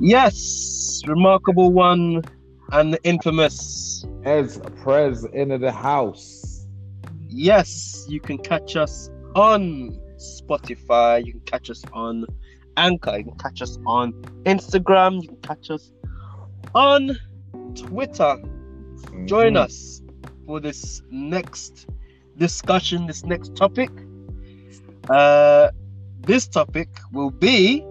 Yes, remarkable one and the infamous. as Prez into the house. Yes, you can catch us on Spotify. You can catch us on Anchor. You can catch us on Instagram. You can catch us on Twitter. Join Mhm. us for this next discussion, this next topic. Uh, this topic will be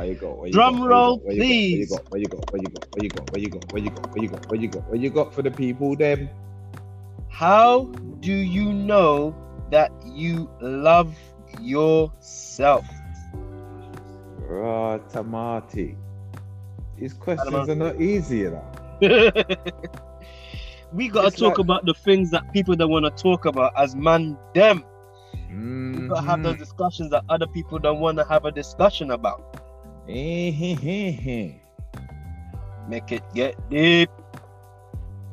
Where you go? Where you Drum go? roll, Where you you go? Where you go? Where you go? Where you go? Where you go? Where you go? Where you go? Where you go? Where you go for the people? Them. how do you know that you love yourself? Raw tamati. These questions are not easy, you know. we gotta It's talk like- about the things that people don't want to talk about as man them. We gotta have those Mhm. discussions that other people don't want to have a discussion about. Eh-heh-heh-heh. Make it get deep.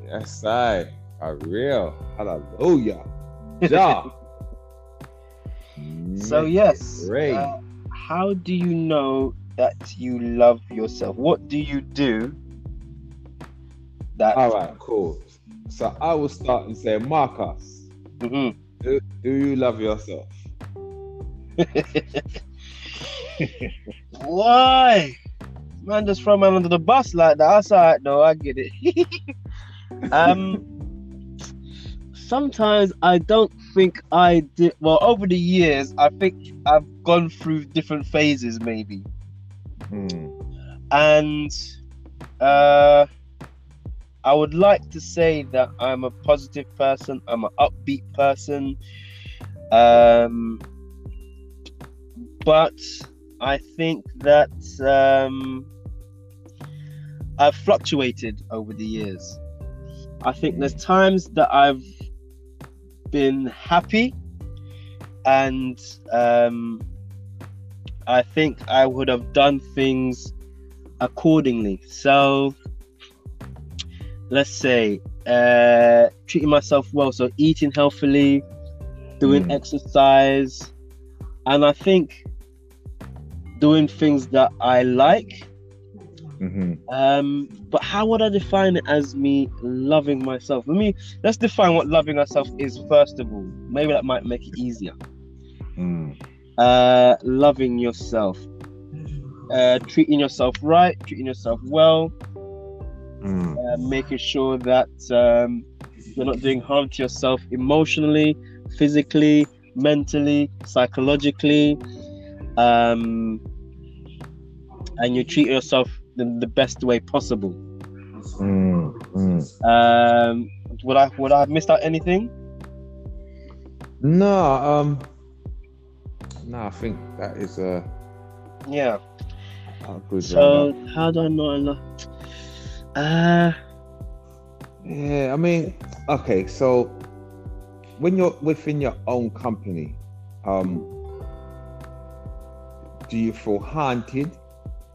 Yes, I. For real. Hallelujah. Ja. So yes, rain. uh, how do you know that you love yourself? What do you do that? All right, cool. So I will start and say, Marcus, Mhm. do, do you love yourself? Why? Man, just throw man under the bus like that. That's alright, though. I get it. um, sometimes I don't think I did. Well, over the years, I think I've gone through different phases, maybe, Hmm. and uh, I would like to say that I'm a positive person. I'm an upbeat person. Um, but I think that um, I've fluctuated over the years. I think there's times that I've been happy, and um, I think I would have done things accordingly. So, let's say uh, treating myself well, so eating healthily, doing Mm. exercise, and I think doing things that I like. hmm Um, but how would I define it as me loving myself? Let me let's define what loving ourselves is first of all. Maybe that might make it easier. Mm. Uh, loving yourself, uh, treating yourself right, treating yourself well, Mm. uh, making sure that um, you're not doing harm to yourself emotionally, physically, mentally, psychologically, um, and you treat yourself the, the best way possible. Mm. Mm. Um, would I would I have missed out anything? No, um, no, I think that is a, Yeah. a good So roundup. how do I know love? Uh, Yeah, I mean, okay, so when you're within your own company, um, do you feel haunted,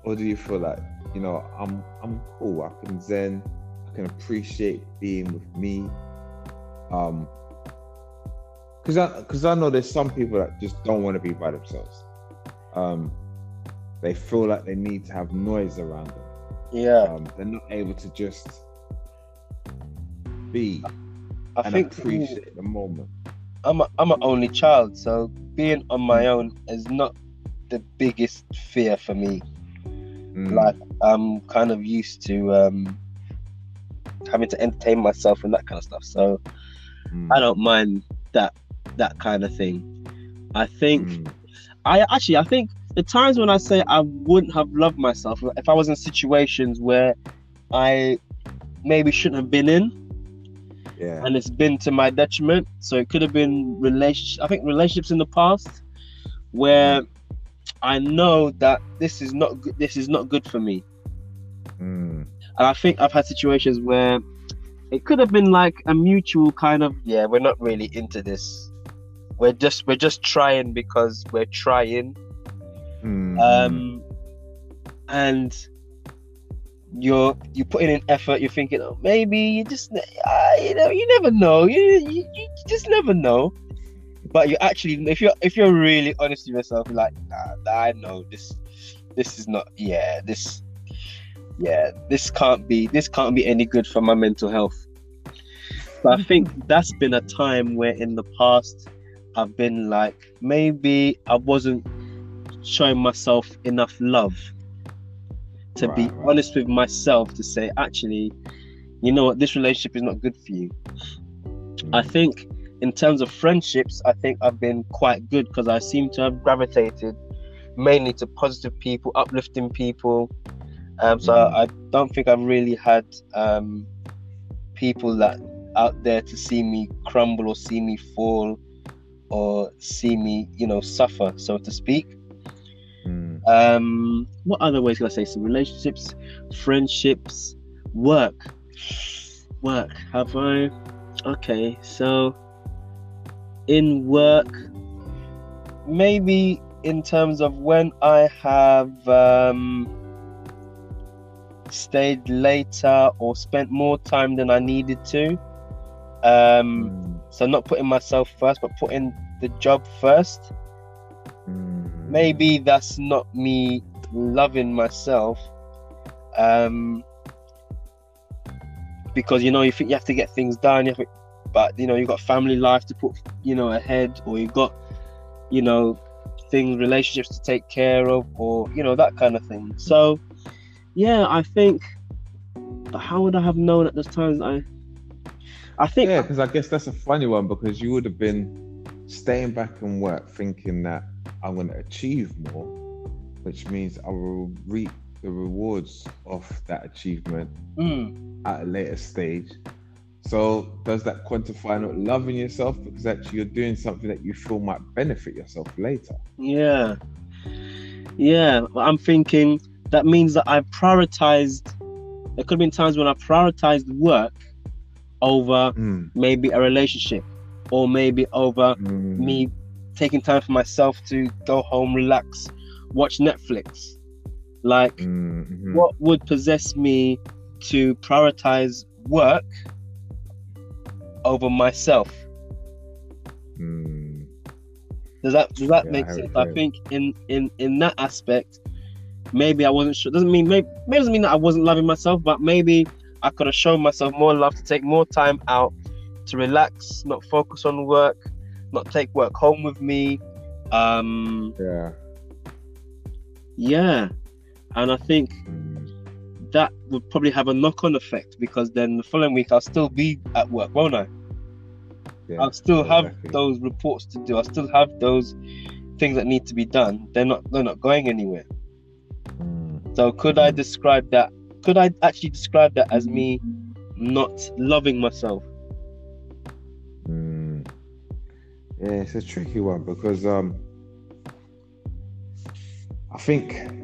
or do you feel like you know I'm I'm cool? I can zen, I can appreciate being with me. Um, because I because I know there's some people that just don't want to be by themselves. Um, they feel like they need to have noise around them yeah. um, they're not able to just be I and think appreciate the moment. I'm a, I'm an only child, so being on my own is not the biggest fear for me. Mm, Like I'm kind of used to um, having to entertain myself and that kind of stuff. So mm, I don't mind that that kind of thing. I think mm, I actually I think the times when I say I wouldn't have loved myself if I was in situations where I maybe shouldn't have been in yeah. and it's been to my detriment. So it could have been relationship. I think relationships in the past where I know that this is not good. This is not good for me, Mm, and I think I've had situations where it could have been like a mutual kind of yeah, we're not really into this. We're just we're just trying because we're trying. mm, Um, and you're you're putting in effort. You're thinking, oh, maybe you just uh, you know you never know. You, you you just never know. But you actually, if you're if you're really honest with yourself, you're like, nah, nah, I know this. this is not. Yeah, this. Yeah, this can't be. This can't be any good for my mental health. But I think that's been a time where in the past I've been like maybe I wasn't showing myself enough love to Right, be right. honest with myself to say actually you know what this relationship is not good for you i think in terms of friendships i think i've been quite good because i seem to have gravitated mainly to positive people uplifting people. Um, so Mm. I, don't think i've really had um, people that out there to see me crumble or see me fall or see me you know suffer so to speak. Mm. um what other ways can i say? Some relationships friendships work. Work. Have i? Okay so in work maybe in terms of when i have um stayed later or spent more time than i needed to um Mm. so not putting myself first but putting the job first Mm. maybe that's not me loving myself um because you know you think you have to get things done you have to, but you know you've got family life to put you know ahead or you've got you know things relationships to take care of or you know that kind of thing so yeah i think but how would i have known at those times i i think Yeah, because I guess that's a funny one because you would have been staying back in work thinking that I'm going to achieve more, which means I will reap the rewards of that achievement mm, at a later stage. So does that quantify not loving yourself because actually you're doing something that you feel might benefit yourself later? Yeah. Yeah. I'm thinking that means that I've prioritized. There could have been times when I prioritized work over Mm, maybe a relationship or maybe over mm, me taking time for myself to go home, relax, watch Netflix. Like, mm, mhm. what would possess me to prioritize work over myself? Mm, Does that does that Yeah, make I sense? I think in in in that aspect, maybe I wasn't sure. Doesn't mean maybe, maybe doesn't mean that I wasn't loving myself, but maybe I could have shown myself more love to take more time out to relax, not focus on work, not take work home with me. Um, yeah. yeah, and I think Mm, that would probably have a knock-on effect because then the following week I'll still be at work, won't I? yeah, I'll still have those reports to do. I still have those things that need to be done. They're not they're not going anywhere. Mm, So could I describe that? Could I actually describe that as me not loving myself? Mm. Yeah, it's a tricky one because um, I think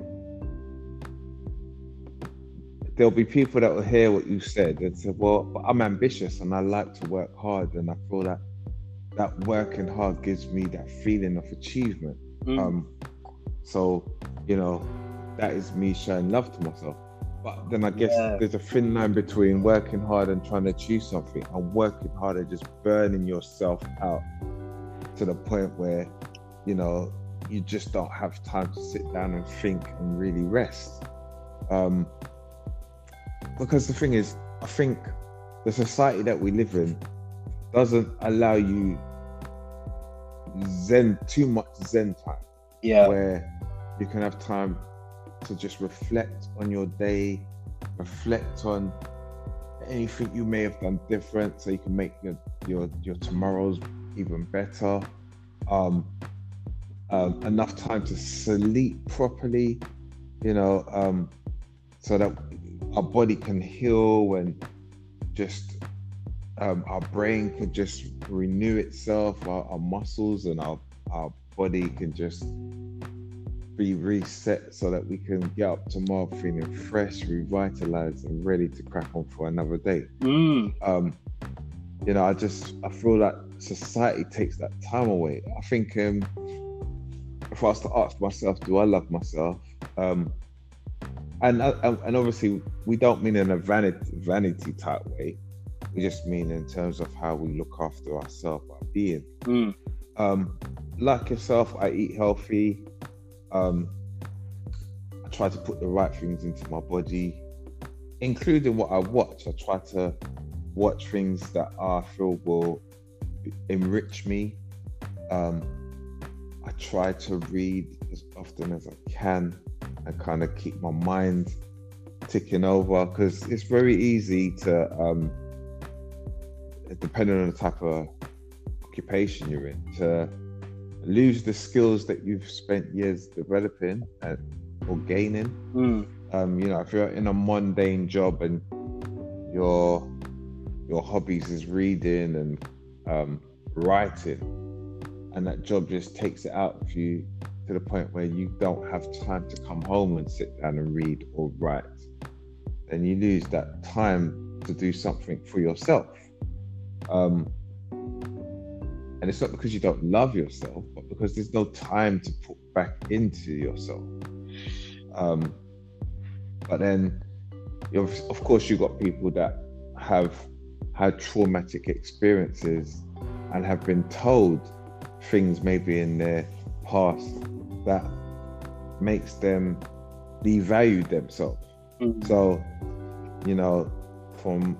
there'll be people that will hear what you said and say, "Well, I'm ambitious and I like to work hard, and I feel that that working hard gives me that feeling of achievement." Mm, Um, so you know, that is me showing love to myself. But then I guess Yeah. there's a thin line between working hard and trying to achieve something, and working hard and just burning yourself out to the point where, you know, you just don't have time to sit down and think and really rest. Um, because the thing is, I think the society that we live in doesn't allow you zen too much zen time yeah, where you can have time to just reflect on your day, reflect on anything you may have done different, so you can make your your your tomorrows even better. Um, um, enough time to sleep properly, you know, um, so that our body can heal and just um, our brain can just renew itself, our, our muscles and our, our body can just be reset so that we can get up tomorrow feeling fresh, revitalized, and ready to crack on for another day. mm, Um, you know, I just I feel that society takes that time away. I think um, if I was to ask myself, do I love myself? Um, and uh, and and obviously we don't mean in a vanity vanity type way. We just mean in terms of how we look after ourselves, our being. mm, Um, like yourself, I eat healthy. Um, I try to put the right things into my body, including what I watch. I try to watch things that I feel will enrich me. Um, I try to read as often as I can and kind of keep my mind ticking over because it's very easy to, um, depending on the type of occupation you're in, to lose the skills that you've spent years developing and, or gaining. Mm. Um, you know, if you're in a mundane job and your your hobbies is reading and um, writing, and that job just takes it out of you to the point where you don't have time to come home and sit down and read or write, then you lose that time to do something for yourself. Um, and it's not because you don't love yourself, but because there's no time to put back into yourself. Um, but then, of course, you've got people that have had traumatic experiences and have been told things maybe in their past that makes them devalue themselves. Mm-hmm. So, you know, from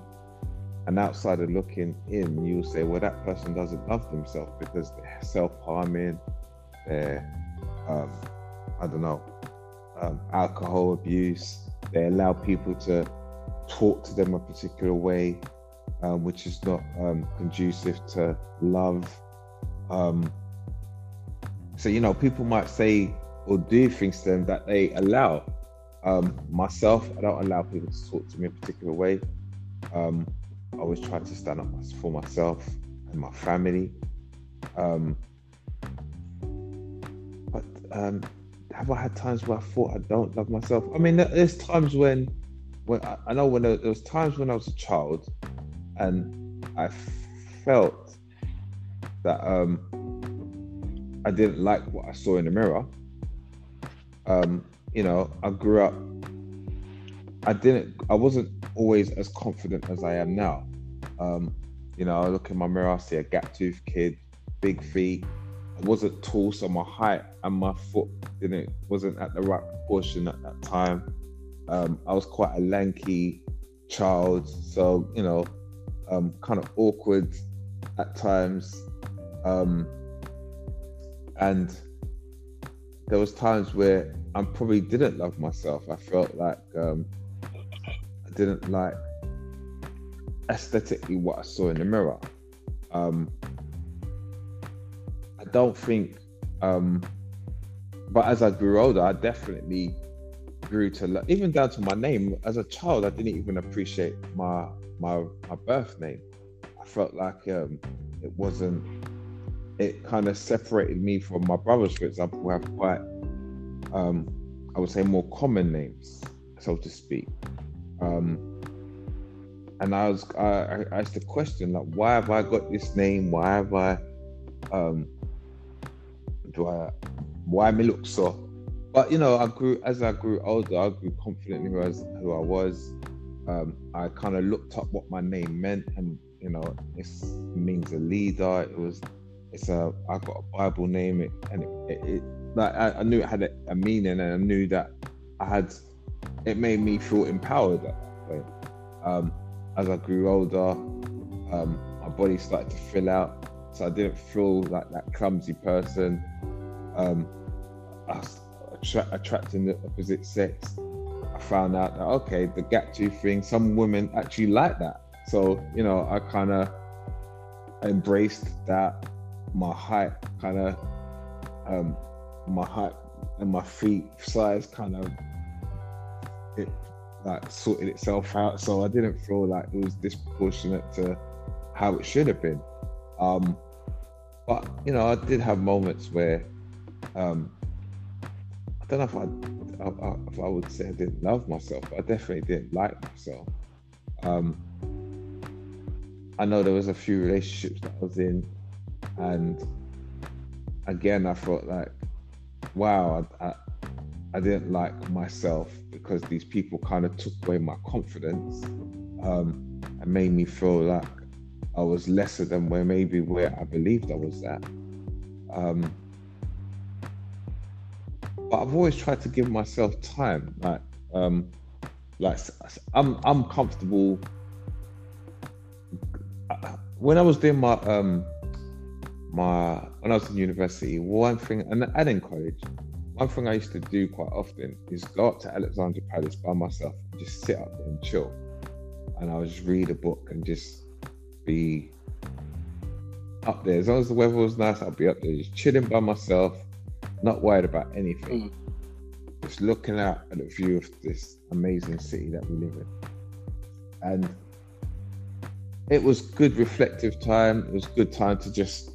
an outsider looking in, you'll say, well, that person doesn't love themselves because they're self harming, they're, um, I don't know, um, alcohol abuse, they allow people to talk to them a particular way, um, which is not um, conducive to love. Um, so, you know, people might say or do things to them that they allow. Um, myself, I don't allow people to talk to me a particular way. Um, I always try to stand up for myself and my family. Um, but um, have I had times where I thought I don't love myself? I mean, there's times when, when I, I know when there, there was times when I was a child, and I felt that um, I didn't like what I saw in the mirror. Um, you know, I grew up. I didn't. I wasn't always as confident as I am now. Um, you know, I look in my mirror, I see a gap tooth kid, big feet. I wasn't tall, so my height and my foot didn't wasn't at the right proportion at that time. Um, I was quite a lanky child, so you know, um, kind of awkward at times. Um, and there was times where I probably didn't love myself. I felt like um, I didn't like aesthetically what I saw in the mirror. Um, I don't think, um, but as I grew older, I definitely grew to lo- even down to my name. As a child, I didn't even appreciate my my my birth name. I felt like um, it wasn't. It kind of separated me from my brothers, for example, who have quite, um, I would say, more common names, so to speak. Um, and I was I, I asked the question like, why have I got this name? Why have I um do I why me look so? But you know, I grew as I grew older, I grew confident in who I was. Who I was. Um, I kind of looked up what my name meant, and you know, it means a leader. It was, it's a. I got a Bible name, it, and it, it, it like I, I, knew it had a, a, meaning, and I knew that I had. It made me feel empowered that point. Um, as I grew older, um, my body started to fill out, so I didn't feel like that clumsy person. Um, I attra- attracting the opposite sex. I found out that okay, the gap tooth thing, some women actually like that. So you know, I kind of embraced that. My height, kind of, um, my height and my feet size, kind of, it like sorted itself out. So I didn't feel like it was disproportionate to how it should have been. Um, but you know, I did have moments where um, I don't know if I, if I would say I didn't love myself, but I definitely didn't like myself. Um, I know there was a few relationships that I was in, and again, I felt like, wow, I, I, I didn't like myself because these people kind of took away my confidence um, and made me feel like I was lesser than where maybe where I believed I was at. Um, but I've always tried to give myself time. Like, um, like I'm I'm comfortable. When I was doing my um my when I was in university, one thing and, and in college, one thing I used to do quite often is go up to Alexandra Palace by myself, and just sit up there and chill, and I would just read a book and just be up there. As long as the weather was nice, I'd be up there just chilling by myself, not worried about anything. Mm. Just looking out at the view of this amazing city that we live in. And it was good reflective time. It was good time to just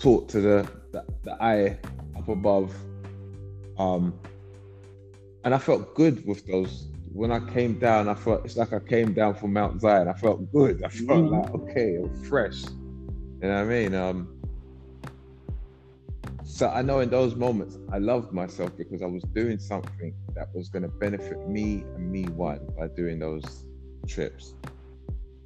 talk to the the, the eye up above. Um and I felt good with those when I came down, I felt it's like I came down from Mount Zion. I felt good. I felt mm. like okay, I'm fresh. You know what I mean? Um, so I know in those moments I loved myself because I was doing something that was going to benefit me and me one by doing those trips.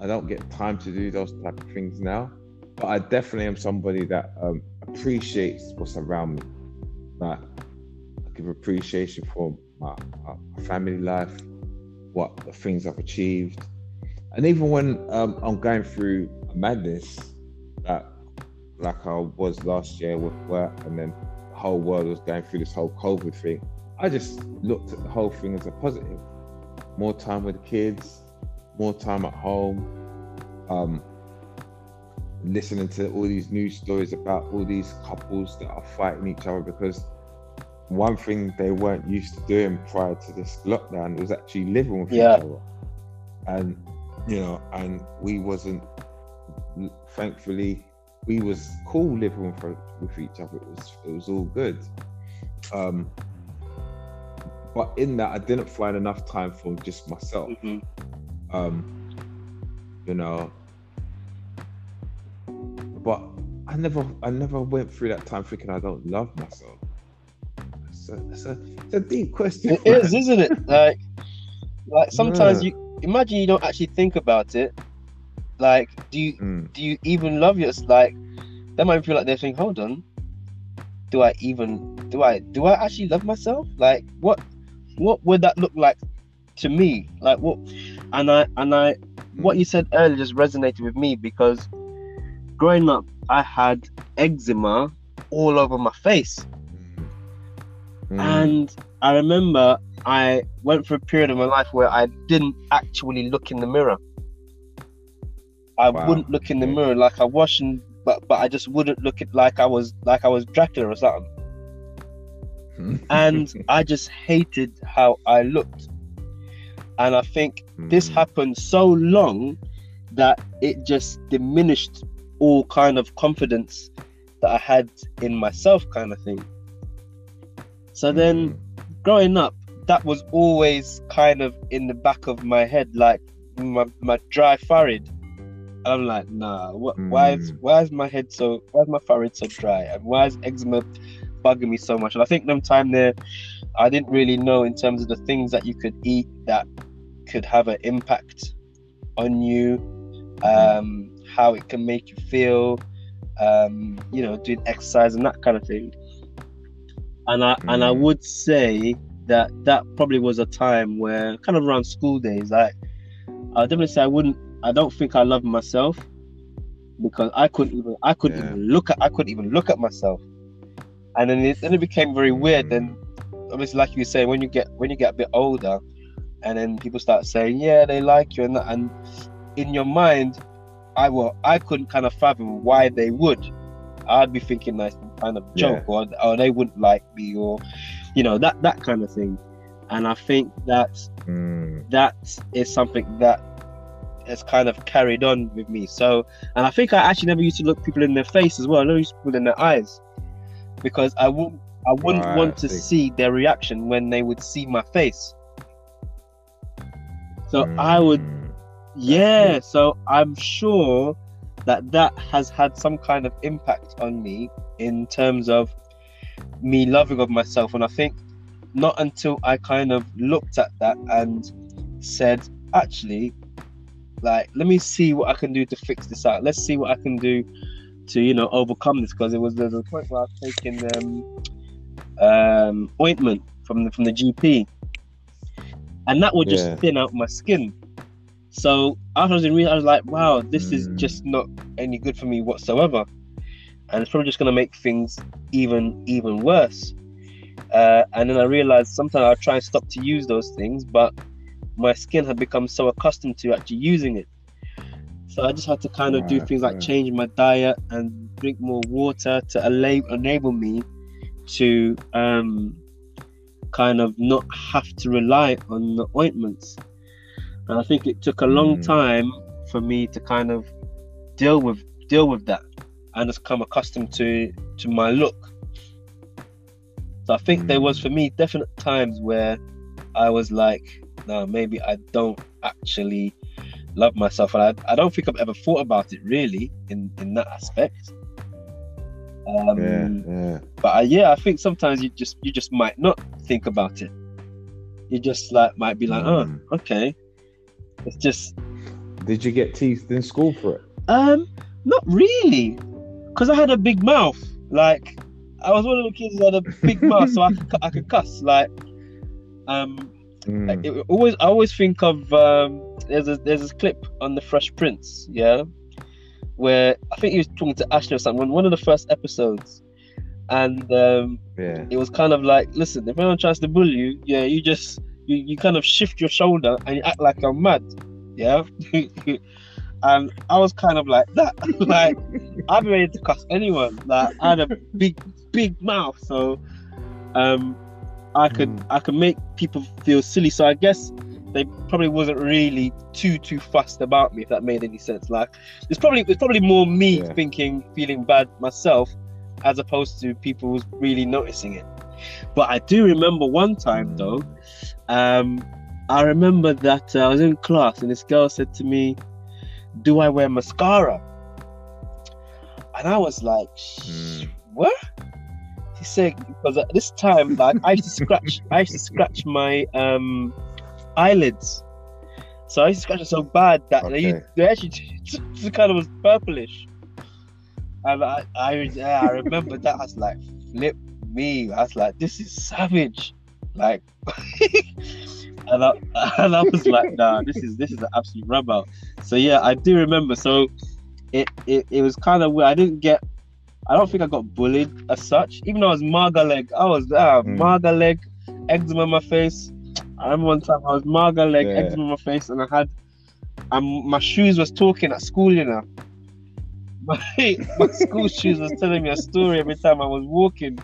I don't get time to do those type of things now, but I definitely am somebody that um, appreciates what's around me. Like I give appreciation for my, my family life, what the things I've achieved, and even when um, I'm going through madness, that like I was last year with work, and then the whole world was going through this whole COVID thing. I just looked at the whole thing as a positive. More time with the kids, more time at home, um, listening to all these news stories about all these couples that are fighting each other because one thing they weren't used to doing prior to this lockdown was actually living with yeah. each other. And you know, and we wasn't thankfully we was cool living with, with each other. It was it was all good. Um, but in that, I didn't find enough time for just myself. Mm-hmm. Um, you know, but I never I never went through that time thinking I don't love myself. It's a, it's a, it's a deep question. It man. is, isn't it? Like, like sometimes yeah. you imagine you don't actually think about it, like, do you mm. do you even love yourself? like? That might feel like they think, hold on, do I even do I do I actually love myself? Like, what what would that look like to me? Like, what? And I and I, what you said earlier just resonated with me because growing up, I had eczema all over my face, mm. and I remember I went through a period of my life where I didn't actually look in the mirror. I wow. wouldn't look in the mirror like I was, and, but but I just wouldn't look at like I was like I was Dracula or something. and I just hated how I looked. And I think this hmm. happened so long that it just diminished all kind of confidence that I had in myself, kind of thing. So then, hmm. growing up, that was always kind of in the back of my head, like my, my dry forehead I'm like, nah. What? Mm. Why is hmm. why is my head so? Why is my forehead so dry? And why is eczema bugging me so much? And I think them time there, I didn't really know in terms of the things that you could eat that could have an impact on you, um, how it can make you feel, um, you know, doing exercise and that kind of thing. And I mm. and I hmm. would say that that probably was a time where, kind of around school days, like I definitely say I wouldn't I don't think I love myself because I couldn't even I couldn't yeah. even look at I couldn't even look at myself. And then it, then it became very weird. Then obviously, like you say, when you get when you get a bit older, and then people start saying, yeah, they like you, and that, and in your mind, I well, I couldn't kind of fathom why they would. I'd be thinking like kind of joke, yeah. or or they wouldn't like me, or you know that that kind of thing. And I think that mm. that is something that has kind of carried on with me. So, and I think I actually never used to look people in their face as well. I never used to put in their eyes because I wouldn't, I wouldn't right, want to see their reaction when they would see my face. So mm. I would, hmm. Yeah. So I'm sure that that has had some kind of impact on me in terms of me loving of myself. And I think not until I kind of looked at that and said, actually, like let me see what I can do to fix this out. Let's see what I can do to you know overcome this because it was there's a point where I was taking um um, ointment from the, from the GP, and that would just Yeah. thin out my skin. So after I was in rehab, I was like, wow, this is Mm. just not any good for me whatsoever, and it's probably just gonna make things even even worse. Uh, and then I realized sometimes I try and stop to use those things, but my skin had become so accustomed to actually using it. So I just had to kind of do things like right. change my diet and drink more water to enable, enable me to um, kind of not have to rely on the ointments. And I think it took a long Mm. time for me to kind of deal with deal with that and just come accustomed to to my look. So I think there was for me definite times where I was like, no, maybe I don't actually love myself, and I, I don't think I've ever thought about it really in in that aspect. Um, Yeah, yeah. But uh, yeah, I think sometimes you just you just might not think about it. You just like might be like, Mm. oh, okay. It's just Did you get teased in school for it? um not really, because I had a big mouth. Like I was one of the kids that had a big mouth, so I could, I could cuss. Like um, Mm. it, always I always think of um, there's a there's this clip on the Fresh Prince, yeah, where I think he was talking to Ashley or something. One of the first episodes, and um, Yeah. it was kind of like, listen, if anyone tries to bully you, yeah, you just you, you kind of shift your shoulder and you act like I'm mad, yeah. and I was kind of like that, like I'm ready to cuss anyone. Like I had a big big mouth, so um, I could Mm. I could make people feel silly. So I guess they probably wasn't really too too fussed about me, if that made any sense. Like it's probably it's probably more me Yeah. thinking feeling bad myself as opposed to people really noticing it. But I do remember one time Mm. though, um, I remember that uh, I was in class and this girl said to me, "Do I wear mascara?" And I was like, Mm. "What?" She said, "Because at this time, like I used to scratch, I used to scratch my um eyelids." So I used to scratch it so bad that they, Okay. they actually just kind of was purplish. And I, I, yeah, I remember that. I was like, flip me. I was like, this is savage. Like, and I, and I was like, nah, this is this is an absolute rub out. So yeah, I do remember. So it it, it was kind of weird. I didn't get. I don't think I got bullied as such. Even though I was marga leg, I was ah, Mm. marga leg, eczema on my face. I remember one time I was marga leg, Yeah. eczema on my face, and I had, um, my shoes was talking at school. You know, my my school shoes was telling me a story every time I was walking.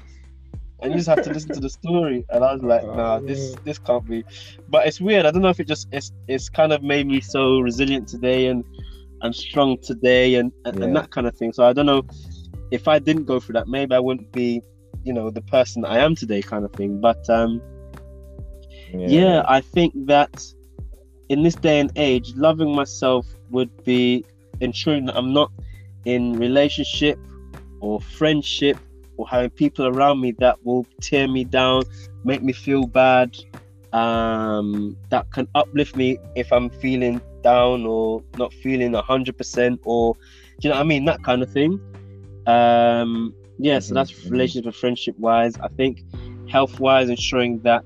And you just have to listen to the story, and I was like, "Nah, this this can't be." But it's weird. I don't know if it just it's it's kind of made me so resilient today and and strong today and and, and that kind of thing. So I don't know if I didn't go through that, maybe I wouldn't be, you know, the person I am today, kind of thing. But um, yeah. I think that in this day and age, loving myself would be ensuring that I'm not in relationship or friendship or having people around me that will tear me down, make me feel bad, um, that can uplift me if I'm feeling down or not feeling hundred percent, or do you know what I mean? That kind of thing. Um, yeah, so Mhm, that's mhm. relationship and friendship wise. I think health wise, ensuring that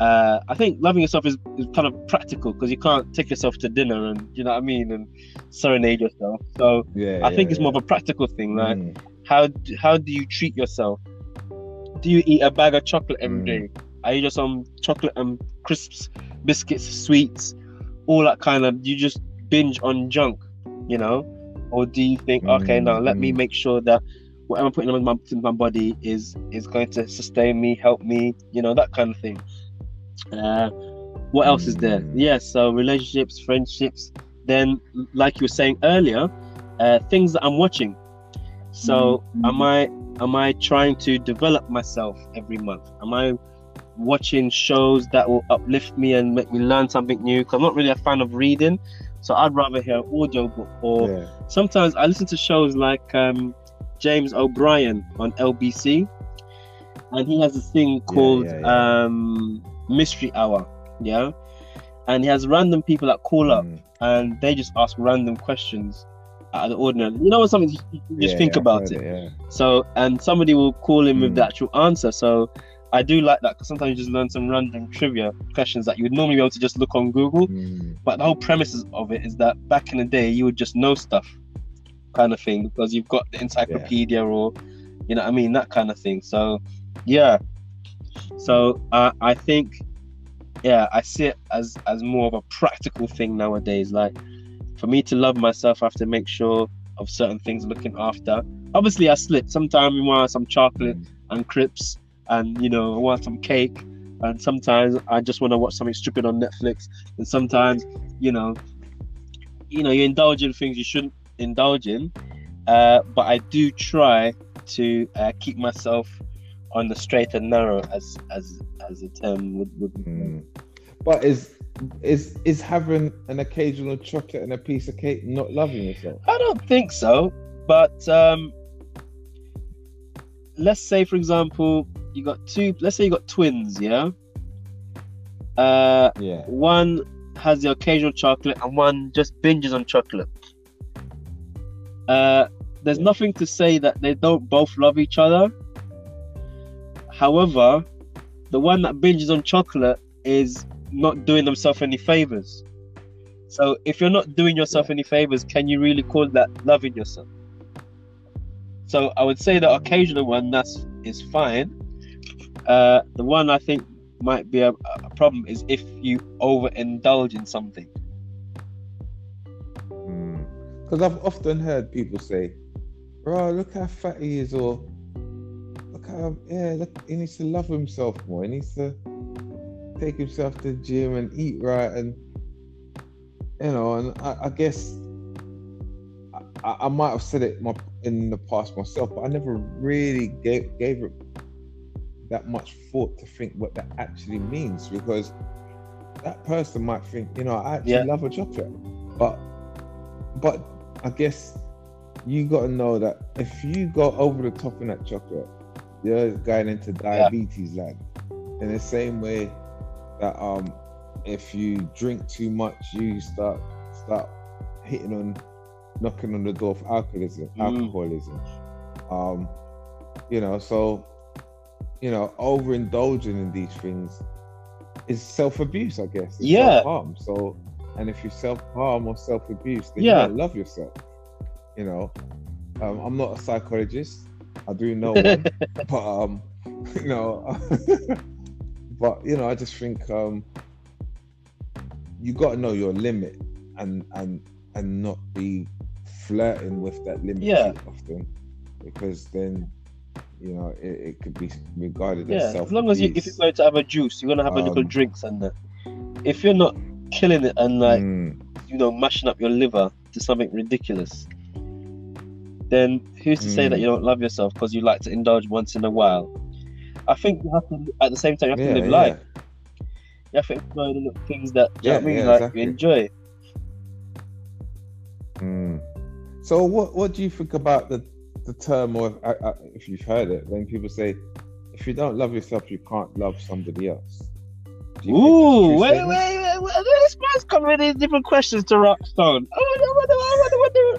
uh, I think loving yourself is, is kind of practical because you can't take yourself to dinner and you know what I mean and serenade yourself. So yeah, I think yeah, it's more of a practical thing. Like Mm. How d- how do you treat yourself? Do you eat a bag of chocolate every Mm. day? Are you just on chocolate and crisps, biscuits, sweets, all that kind of? You just binge on junk, you know? Or do you think, okay, now let me Mm. make sure that whatever I'm putting in my, in my body is is going to sustain me, help me, you know, that kind of thing. Uh, what else is there? Mm. Yeah, so relationships, friendships. Then, like you were saying earlier, uh, things that I'm watching. So, am I am I trying to develop myself every month? Am I watching shows that will uplift me and make me learn something new? Because I'm not really a fan of reading, so I'd rather hear an audiobook or yeah. sometimes I listen to shows like um, James O'Brien on LBC, and he has this thing called yeah, yeah. Um, Mystery Hour, yeah, and he has random people that call up Mm. and they just ask random questions, out of the ordinary. You know what? Something you just Yeah, think I've about heard it. Yeah. So, and somebody will call in with Mm. the actual answer. So, I do like that because sometimes you just learn some random trivia questions that you would normally be able to just look on Google. Mm. But the whole premise of it is that back in the day, you would just know stuff, kind of thing, because you've got the encyclopedia or, you know, what I mean that kind of thing. So, yeah. So uh, I think, yeah, I see it as as more of a practical thing nowadays. Like for me to love myself, I have to make sure of certain things looking after. Obviously, I slip. Sometimes we want some chocolate and crips, and you know, I want some cake. And sometimes I just want to watch something stupid on Netflix. And sometimes, you know, you know, you indulge in things you shouldn't indulge in. Uh, but I do try to uh, keep myself on the straight and narrow, as as as a term would. would Mm. But is is is having an occasional chocolate and a piece of cake not loving yourself? I don't think so. But um, let's say, for example, you got two. Let's say you got twins, yeah. Uh, Yeah. one has the occasional chocolate and one just binges on chocolate. Uh, there's Yeah. nothing to say that they don't both love each other. However, the one that binges on chocolate is not doing themselves any favors. So if you're not doing yourself any favors, can you really call that loving yourself? So I would say the occasional one that's is fine. Uh, the one I think might be a, a problem is if you overindulge in something. Because Hmm. I've often heard people say, "Bro, look how fat he is," or "Look how yeah, look, he needs to love himself more. He needs to take himself to the gym and eat right." And you know, and I, I guess I, I might have said it my, in the past myself, but I never really gave gave it that much thought to think what that actually means because that person might think, you know, I actually Yeah. love a chocolate, but but I guess you got to know that if you go over the top in that chocolate, you're going into diabetes land. In the same way that um, if you drink too much, you start start hitting on, knocking on the door for alcoholism. Mm. Alcoholism. Um, you know, so you know, overindulging in these things is self abuse, I guess. It's Yeah. self-harm. So, and if you self harm or self abuse, then Yeah. you don't love yourself. You know, um, I'm not a psychologist. I do know one, but um, you know, but you know, I just think um, you got to know your limit and and and not be flirting with that limit Yeah. too often, because then you know it, it could be regarded Yeah, as self. as long as you, if you're going to have a juice, you're gonna have a little Um, drinks and that. If you're not killing it and like Mm. you know mashing up your liver to something ridiculous, then who's to say that Mm. you don't love yourself because you like to indulge once in a while? I think you have to at the same time you have yeah, to live yeah. life. You have to enjoy the things that you know what I Yeah, mean, yeah, like exactly. you enjoy. Mm. So, what what do you think about the the term, or if, I- I- if you've heard it, when people say, "If you don't love yourself, you can't love somebody else"? Do you think that's a Ooh, wait, wait, wait, wait, this man's coming with these different questions to Rockstone. Oh.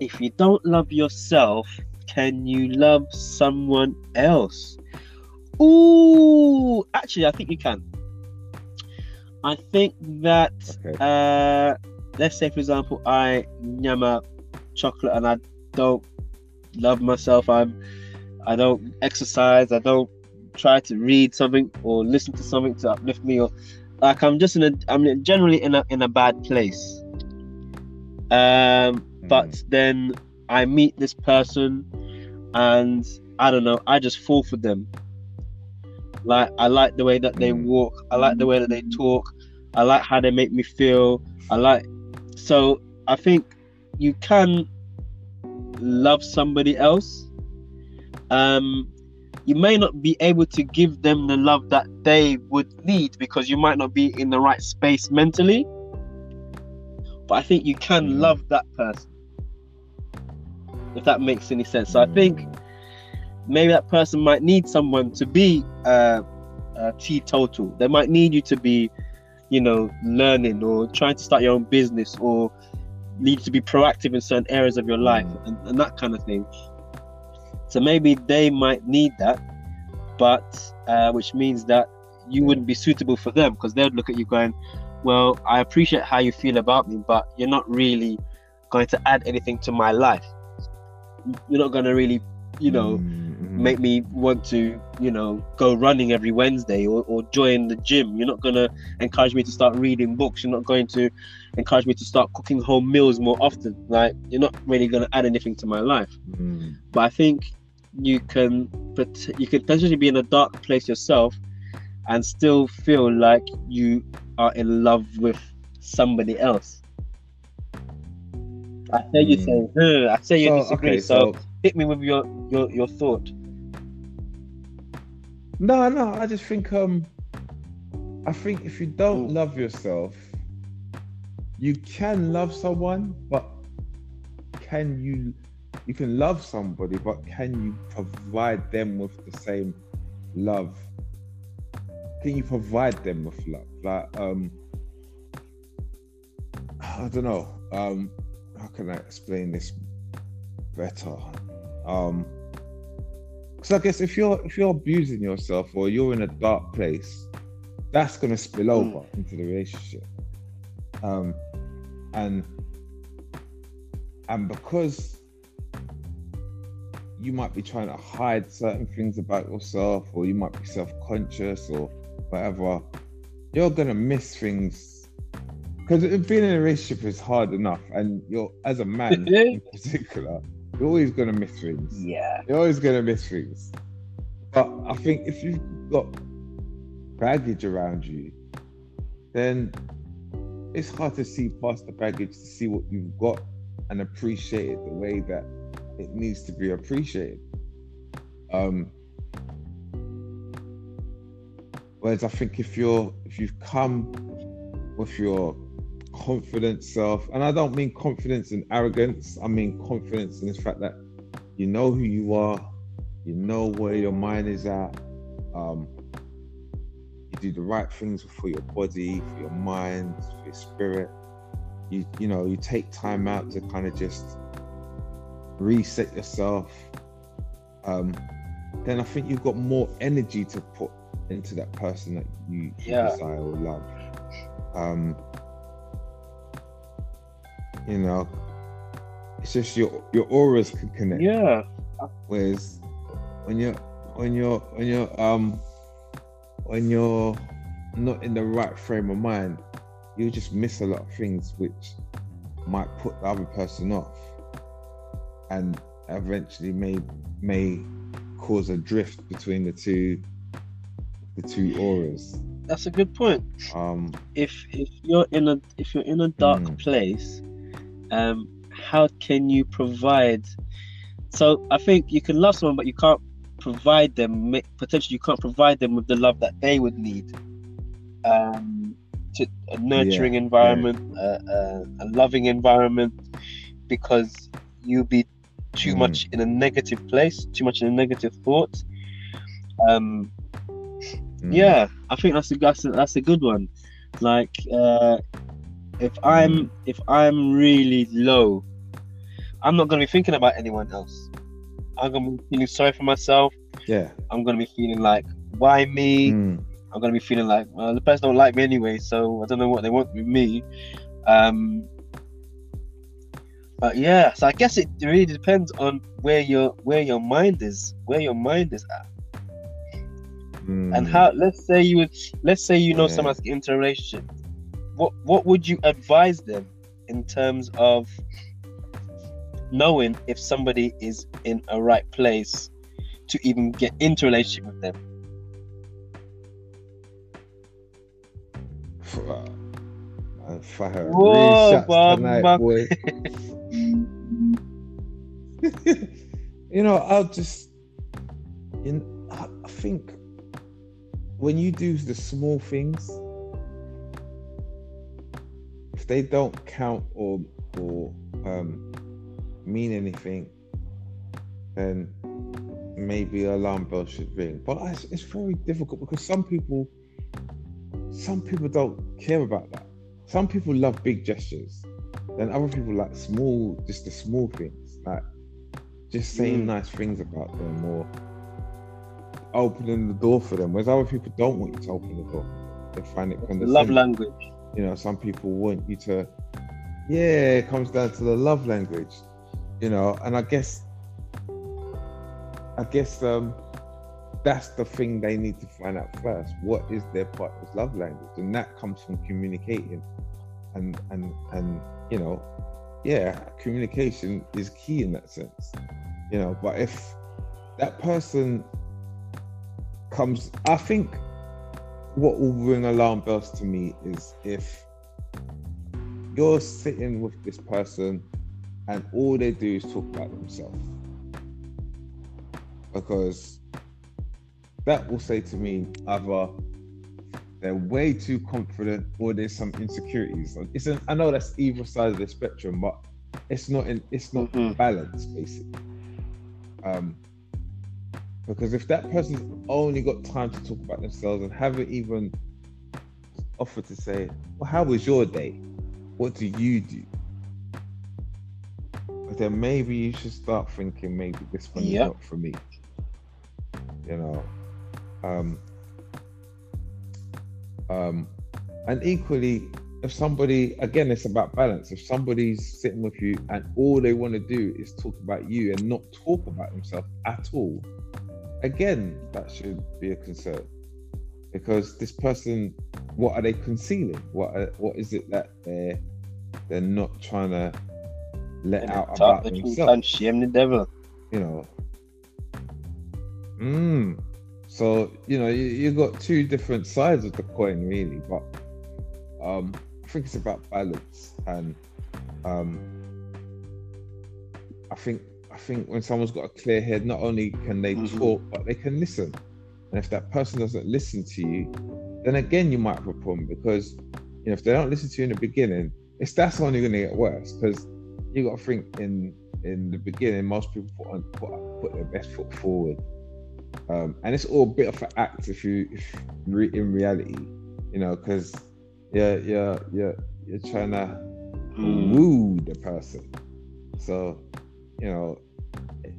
If you don't love yourself, can you love someone else? Ooh, actually, I think you can. I think that, Okay. uh, let's say, for example, I nyama chocolate and I don't love myself. I'm, I don't exercise. I don't try to read something or listen to something to uplift me or like I'm just in a I'm generally in a in a bad place. Um but Mm. then I meet this person and I don't know, I just fall for them. Like I like the way that they Mm. walk, I like the way that they talk, I like how they make me feel. I like so I think you can love somebody else. Um you may not be able to give them the love that they would need because you might not be in the right space mentally. But I think you can Mhm. love that person. If that makes any sense. So I think maybe that person might need someone to be uh, uh, teetotal. They might need you to be, you know, learning or trying to start your own business or need to be proactive in certain areas of your life and, and that kind of thing. So maybe they might need that, but uh, which means that you wouldn't be suitable for them because they'd look at you going, "Well, I appreciate how you feel about me, but you're not really going to add anything to my life. You're not going to really, you know, Mm-hmm. make me want to, you know, go running every Wednesday or, or join the gym. You're not going to encourage me to start reading books. You're not going to encourage me to start cooking home meals more often. Like, you're not really going to add anything to my life. Mm. But I think you can, but you can potentially be in a dark place yourself and still feel like you are in love with somebody else. I hear you Mm. "Huh," I say you So, disagree. okay, so, so hit me with your your your thought. No, no, I just think um I think if you don't Mm. love yourself, you can love someone, but can you you can love somebody, but can you provide them with the same love? Can you provide them with love? Like um I don't know. Um how can I explain this better? Um because I guess if you're if you're abusing yourself or you're in a dark place, that's gonna spill Mm. over into the relationship. Um, and and because you might be trying to hide certain things about yourself, or you might be self-conscious or whatever, you're gonna miss things. Because being in a relationship is hard enough, and you're as a man in particular, you're always gonna miss things. Yeah. You're always gonna miss things. But I think if you've got baggage around you, then it's hard to see past the baggage to see what you've got and appreciate it the way that it needs to be appreciated. Um whereas I think if you're if you've come with your confident self, and I don't mean confidence and arrogance, I mean confidence in the fact that you know who you are, you know where your mind is at, um, you do the right things for your body, for your mind, for your spirit. You you know, you take time out to kind of just reset yourself. Um, then I think you've got more energy to put into that person that you, you Yeah. desire or love. Um, you know, it's just your your auras can connect. Yeah. Whereas when you're when you're when you're um when you're not in the right frame of mind, you just miss a lot of things which might put the other person off and eventually may may cause a drift between the two the two auras. That's a good point. Um If if you're in a if you're in a dark Mm. place, um, how can you provide? So I think you can love someone, but you can't provide them. Potentially, you can't provide them with the love that they would need. Um, to a nurturing Yeah, environment, uh, uh, a loving environment, because you'll be too Mm. much in a negative place, too much in a negative thought. Um, mm, yeah, I think that's a that's a, that's a good one. Like, uh, if I'm if I'm really low, I'm not gonna be thinking about anyone else. I'm gonna be feeling sorry for myself. yeah. I'm gonna be feeling like, why me? Mm, I'm gonna be feeling like, well, the person don't like me anyway, so I don't know what they want with me. Um, but yeah, so I guess it really depends on where your where your mind is, where your mind is at. and mm. how let's say you would let's say you know Yeah. someone's into a relationship what what would you advise them in terms of knowing if somebody is in a right place to even get into a relationship with them uh, fire Whoa, shots Bob tonight, Mark- boy. you know, I'll just, in, I think when you do the small things, if they don't count or or um, mean anything, then maybe alarm bell should ring. But it's, it's very difficult because some people, some people don't care about that. Some people love big gestures. then other people like small, just the small things, like just saying Mm. nice things about them or opening the door for them. Whereas other people don't want you to open the door. They find it condescending. love language. You know, some people want you to. Yeah, it comes down to the love language. You know, and I guess, I guess um, that's the thing they need to find out first. What is their partner's love language, and that comes from communicating, and and and you know, yeah, communication is key in that sense. You know, but if that person comes, I think what will ring alarm bells to me is if you're sitting with this person and all they do is talk about themselves. Because that will say to me either they're way too confident or there's some insecurities. It's an, I know that's either side of the spectrum, but it's not in, it's not Mhm. balanced basically. Um, because if that person's only got time to talk about themselves and haven't even offered to say, Well, how was your day? What do you do? But then maybe you should start thinking maybe this one's Yep. not for me. You know. Um um and equally if somebody again it's about balance if somebody's sitting with you and all they want to do is talk about you and not talk about themselves at all again that should be a concern because this person what are they concealing what are, what is it that they're they're not trying to let And out about the themselves and shame the devil. you know. Mm. So you know you, you got two different sides of the coin, really. But um, I think it's about balance, and um, I think think when someone's got a clear head, not only can they Mhm. talk, but they can listen. And if that person doesn't listen to you, then again you might have a problem because you know if they don't listen to you in the beginning, it's that's only going to get worse because you got to think in in the beginning, most people put on put, put their best foot forward, um, and it's all a bit of an act if you if re, in reality, you know, because yeah, yeah, yeah, you're trying to Mm. woo the person. So, you know,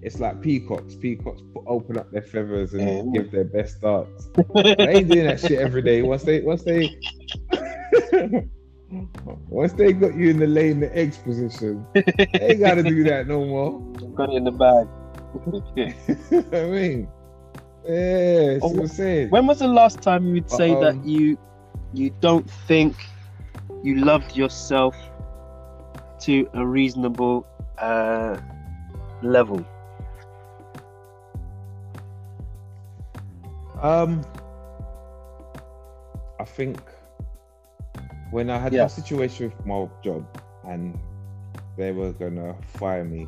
it's like peacocks. Peacocks open up their feathers and Yeah. give their best darts. They doing that shit every day. Once they, once they, once they got you in the laying the eggs position, they ain't gotta do that no more. Got it in the bag. I mean, yeah, Oh, what I'm saying. when was the last time you would say Um, that you you don't think you loved yourself to a reasonable uh, level? Um, I think when I had Yeah. my situation with my job and they were gonna fire me,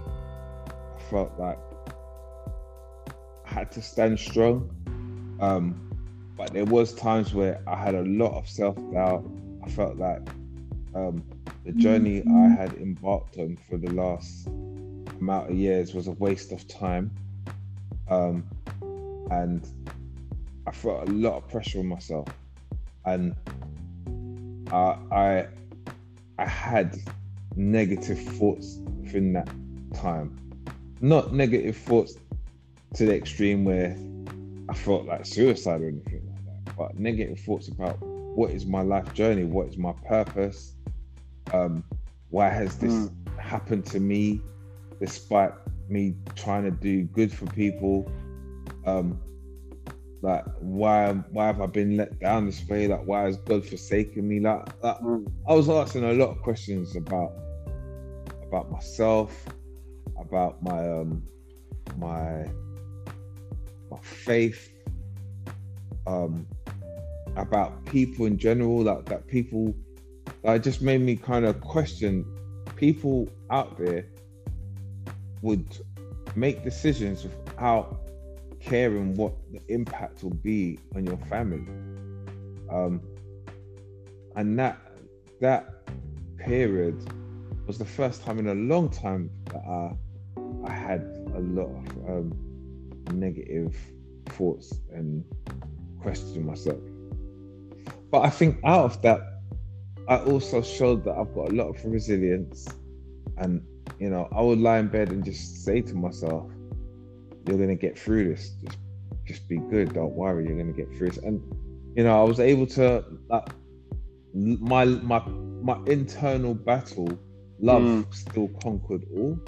I felt like I had to stand strong. Um, but there was times where I had a lot of self doubt. I felt like um, the journey I had embarked on for the last amount of years was a waste of time. Um, and I felt a lot of pressure on myself, and I I, I had negative thoughts within that time. Not negative thoughts to the extreme where I felt like suicide or anything like that, but negative thoughts about what is my life journey, what is my purpose, um, why has this Mm. happened to me, despite me trying to do good for people. Um, like why why have I been let down this way? Like why has God forsaken me? Like, like Mm. I was asking a lot of questions about about myself, about my um my my faith, um about people in general, like that people that just made me kind of question people out there would make decisions without caring what the impact will be on your family. Um, and that that period was the first time in a long time that I I had a lot of um, negative thoughts and questioning myself. But I think out of that I also showed that I've got a lot of resilience, and you know, I would lie in bed and just say to myself, "You're gonna get through this. Just, just be good. Don't worry. You're gonna get through this." And you know, I was able to like my my my internal battle, love mm. still conquered all.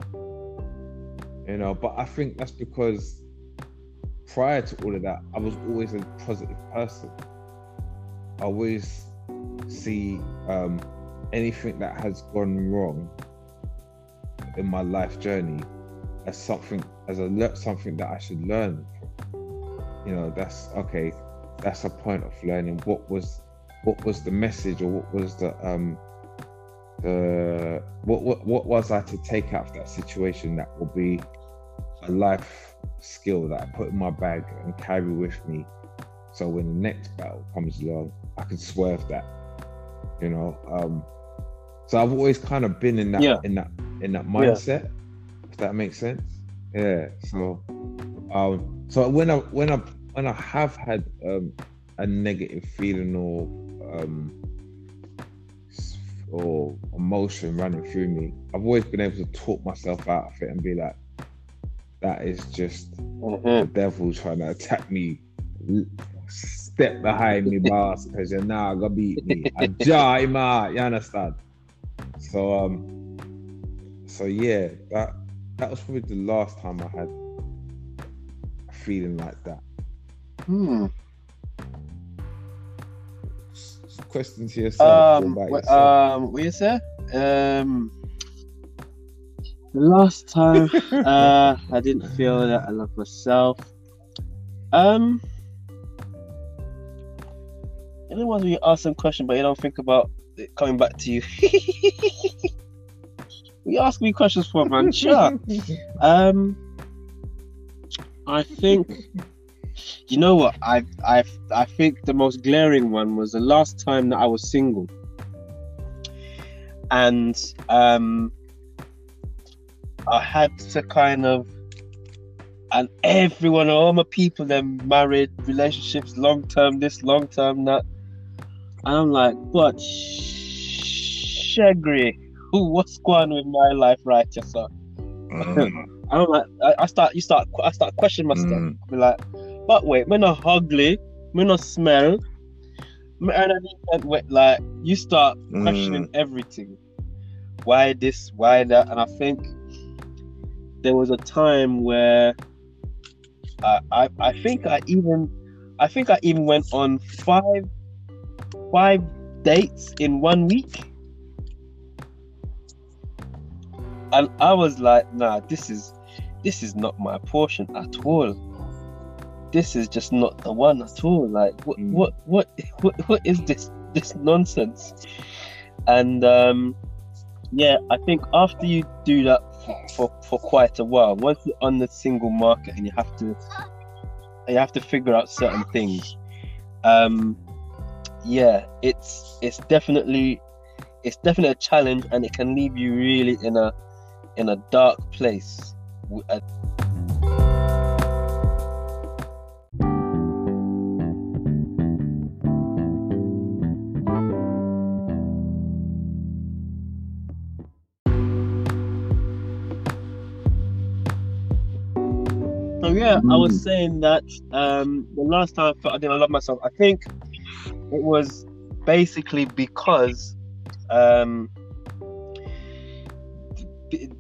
You know, but I think that's because prior to all of that, I was always a positive person. I always see um, anything that has gone wrong in my life journey as something as a something that I should learn. You know, that's okay. That's a point of learning. What was what was the message, or what was the um the what what what was I to take out of that situation that will be a life skill that I put in my bag and carry with me. So when the next battle comes along, I can swerve that. You know, um, so I've always kind of been in that yeah. in that in that mindset. Yeah. If that makes sense. Yeah. So, um, so when I when I when I have had um, a negative feeling or um, or emotion running through me, I've always been able to talk myself out of it and be like, that is just mm-hmm. the devil trying to attack me. Step behind me, boss, because you're not gonna beat me. I jar him out, you understand? So um so yeah, that that was probably the last time I had a feeling like that. Hmm. Question to yourself. Um, what, yourself. um, what you say? Um, the last time uh, I didn't feel that I love myself. Um, you know, when you ask some question, but you don't think about it coming back to you. you ask me questions for man, sure. um, I think you know what I I I think the most glaring one was the last time that I was single, and um, I had to kind of, and everyone, all my people, them married, relationships, long term, this, long term, that. And I'm like, but Shagri, what's going on with my life right here, sir? Mm. I'm like, I, I, start, you start, I start questioning myself. Mm. Be like, but wait, me not ugly, me not smell, me and I wet. like you start questioning mm. everything. Why this? Why that? And I think there was a time where I, I, I think I even I think I even went on five five dates in one week. And I was like, nah, this is this is not my portion at all. This is just not the one at all. Like what mm. what, what what what is this this nonsense? And um yeah, I think after you do that for, for quite a while. Once you're on the single market and you have to you have to figure out certain things. Um, yeah, it's it's definitely it's definitely a challenge, and it can leave you really in a in a dark place. So yeah, mm. I was mm. saying that um, the last time I felt I didn't love myself, I think it was basically because um,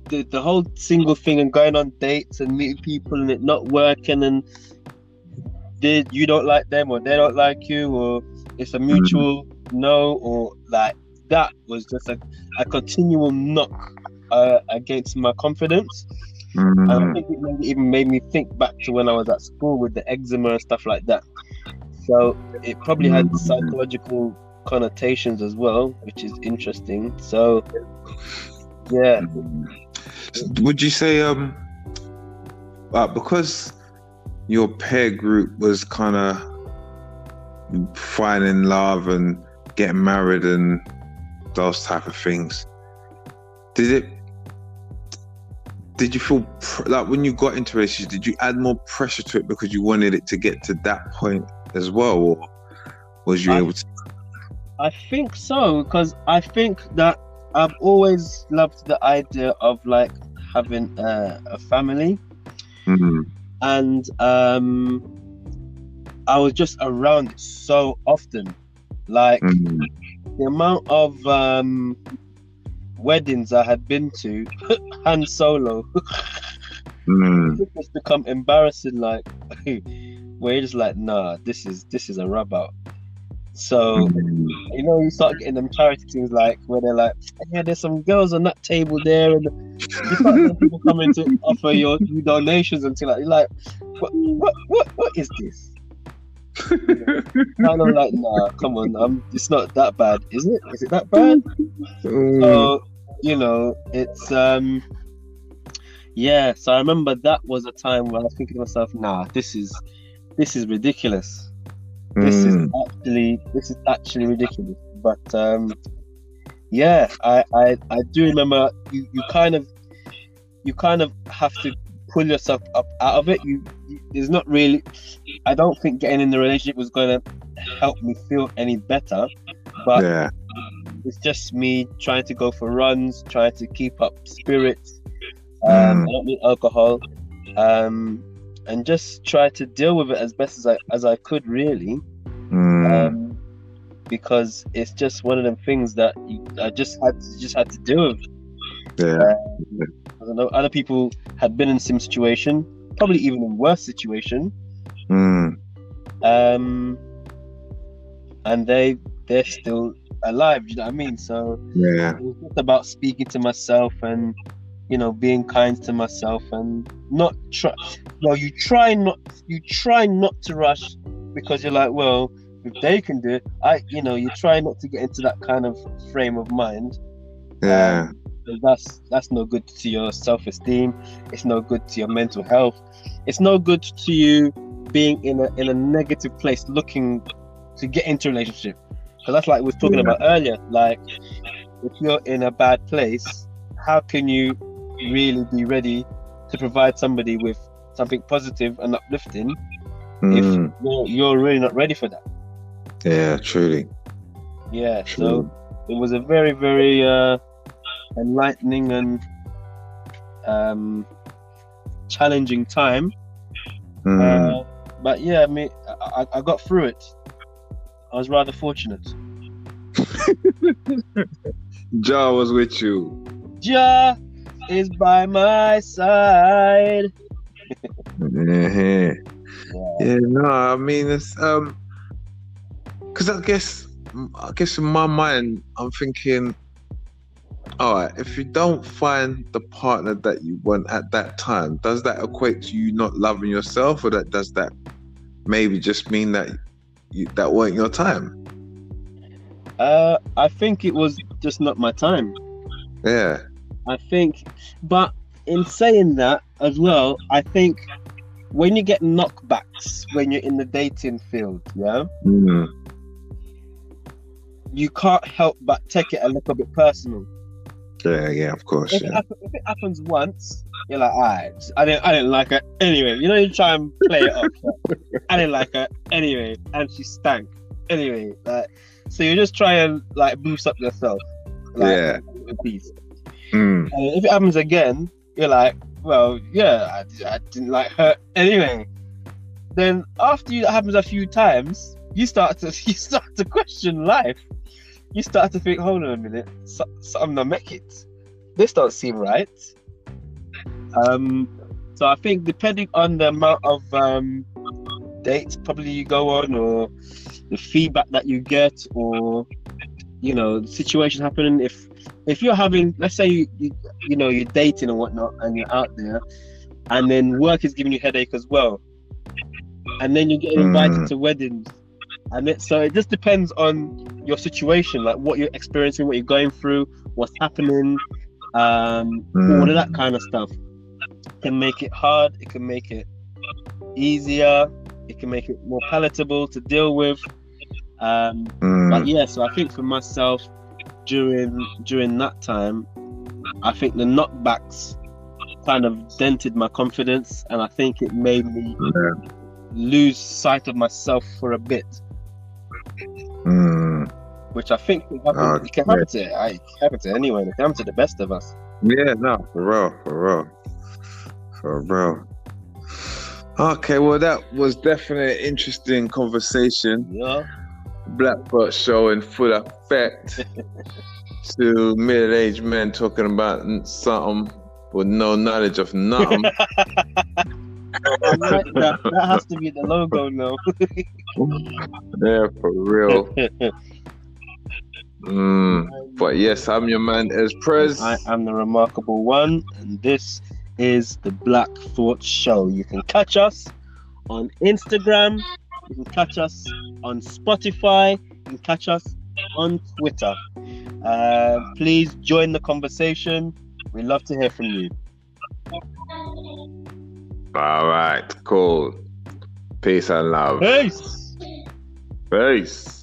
the, the, whole single thing and going on dates and meeting people and it not working and they, you don't like them or they don't like you or it's a mutual mm. no or like that was just a, a continual knock uh, against my confidence Mm. I think it even made me think back to when I was at school with the eczema and stuff like that. So it probably had mm. psychological connotations as well, which is interesting. So yeah. Would you say um uh, because your peer group was kind of finding love and getting married and those type of things, did it did you feel pr- like when you got into relationship did you add more pressure to it because you wanted it to get to that point as well or was you I, able to I think so because I think that I've always loved the idea of like having uh, a family, Mm. and um, I was just around it so often. Like Mm. the amount of um, weddings I had been to, Han Solo, Mm. it's become embarrassing. Like where you're just like, nah, this is this is a rub out. So you know, you start getting them charity things like where they're like, yeah, there's some girls on that table there, and you start getting people coming to offer your, you donations and things like, you're like, what, what, what, what is this? And I'm like, nah, come on, um, it's not that bad, is it? Is it that bad? Mm. So, you know, it's um, yeah. So I remember that was a time where I was thinking to myself, nah, this is, this is ridiculous. This is Mm. actually, this is actually ridiculous. But um, yeah, I, I, I do remember you, you kind of, you kind of have to pull yourself up out of it. You, you there's not really, I don't think getting in the relationship was going to help me feel any better. But yeah. it's just me trying to go for runs, trying to keep up spirits. Um, Mm. I don't need alcohol, um, and just try to deal with it as best as I as I could, really. Mm. Um, because it's just one of them things that you, I just had to, just had to deal with. yeah. I don't know other people had been in the same situation, probably even in worse situation, Mm. um, and they they're still alive. You know what I mean? So Yeah. it was just about speaking to myself and you know being kind to myself and not try well you try not you try not to rush because you're like well if they can do it i you know you try not to get into that kind of frame of mind Yeah. Um, 'cause that's that's no good to your self-esteem it's no good to your mental health it's no good to you being in a in a negative place looking to get into a relationship because that's like we were talking Yeah. about earlier like if you're in a bad place how can you really be ready to provide somebody with something positive and uplifting Mm. if you're, you're really not ready for that Yeah. Truly. yeah so it was a very very uh enlightening and um challenging time Mm. uh, but yeah i mean I, I- got through it i was rather fortunate Jah was with you. ja is by my side Yeah. Yeah, no, I mean it's um, because I guess I guess in my mind I'm thinking, all right, if you don't find the partner that you want at that time, does that equate to you not loving yourself, or that does that maybe just mean that you, that weren't your time? uh i think it was just not my time Yeah, I think, but in saying that as well, I think when you get knockbacks when you're in the dating field, yeah, mm. you can't help but take it a little bit personal. yeah, yeah, of course. If, it, Yeah. happen, if it happens once, you're like, alright, I didn't, I didn't like her anyway. You know, you try and play it up. like, I didn't like her anyway, and she stank anyway. Like, so you just try and like boost up yourself. Like, Yeah. a piece. Mm. If it happens again, you're like, well, yeah, I, I didn't like her anyway. Then after that happens a few times, you start to you start to question life. You start to think, hold on a minute, so, something not make it. This don't seem right. Um, so I think depending on the amount of um, dates probably you go on, or the feedback that you get, or you know, the situation happening. If if you're having, let's say you, you you know you're dating and whatnot, and you're out there, and then work is giving you headache as well, and then you get invited Mm. to weddings, and it, so it just depends on your situation, like what you're experiencing, what you're going through, what's happening, um, all of that kind of stuff. Can make it hard. It can make it easier. It can make it more palatable to deal with. Um, Mm. but yeah, so I think for myself during during that time, I think the knockbacks kind of dented my confidence, and I think it made me Yeah. lose sight of myself for a bit. Mm. which I think can happen, Oh, it can happen to I it can happen to anyone. It can happen to the best of us. Yeah, no, for real, for real, for real. Okay, well, that was definitely an interesting conversation. Yeah. Black Thought show in full effect. to middle-aged men talking about something with no knowledge of nothing. Like that. that has to be the logo now. yeah, for real. Mm. But yes, I'm your man, Ez Prez. I am the remarkable one, and this is the Black Thought Show. You can catch us on Instagram, you can catch us on Spotify, you can catch us on Twitter. Uh, please join the conversation. We love to hear from you. All right, cool. Peace and love. Peace. Peace.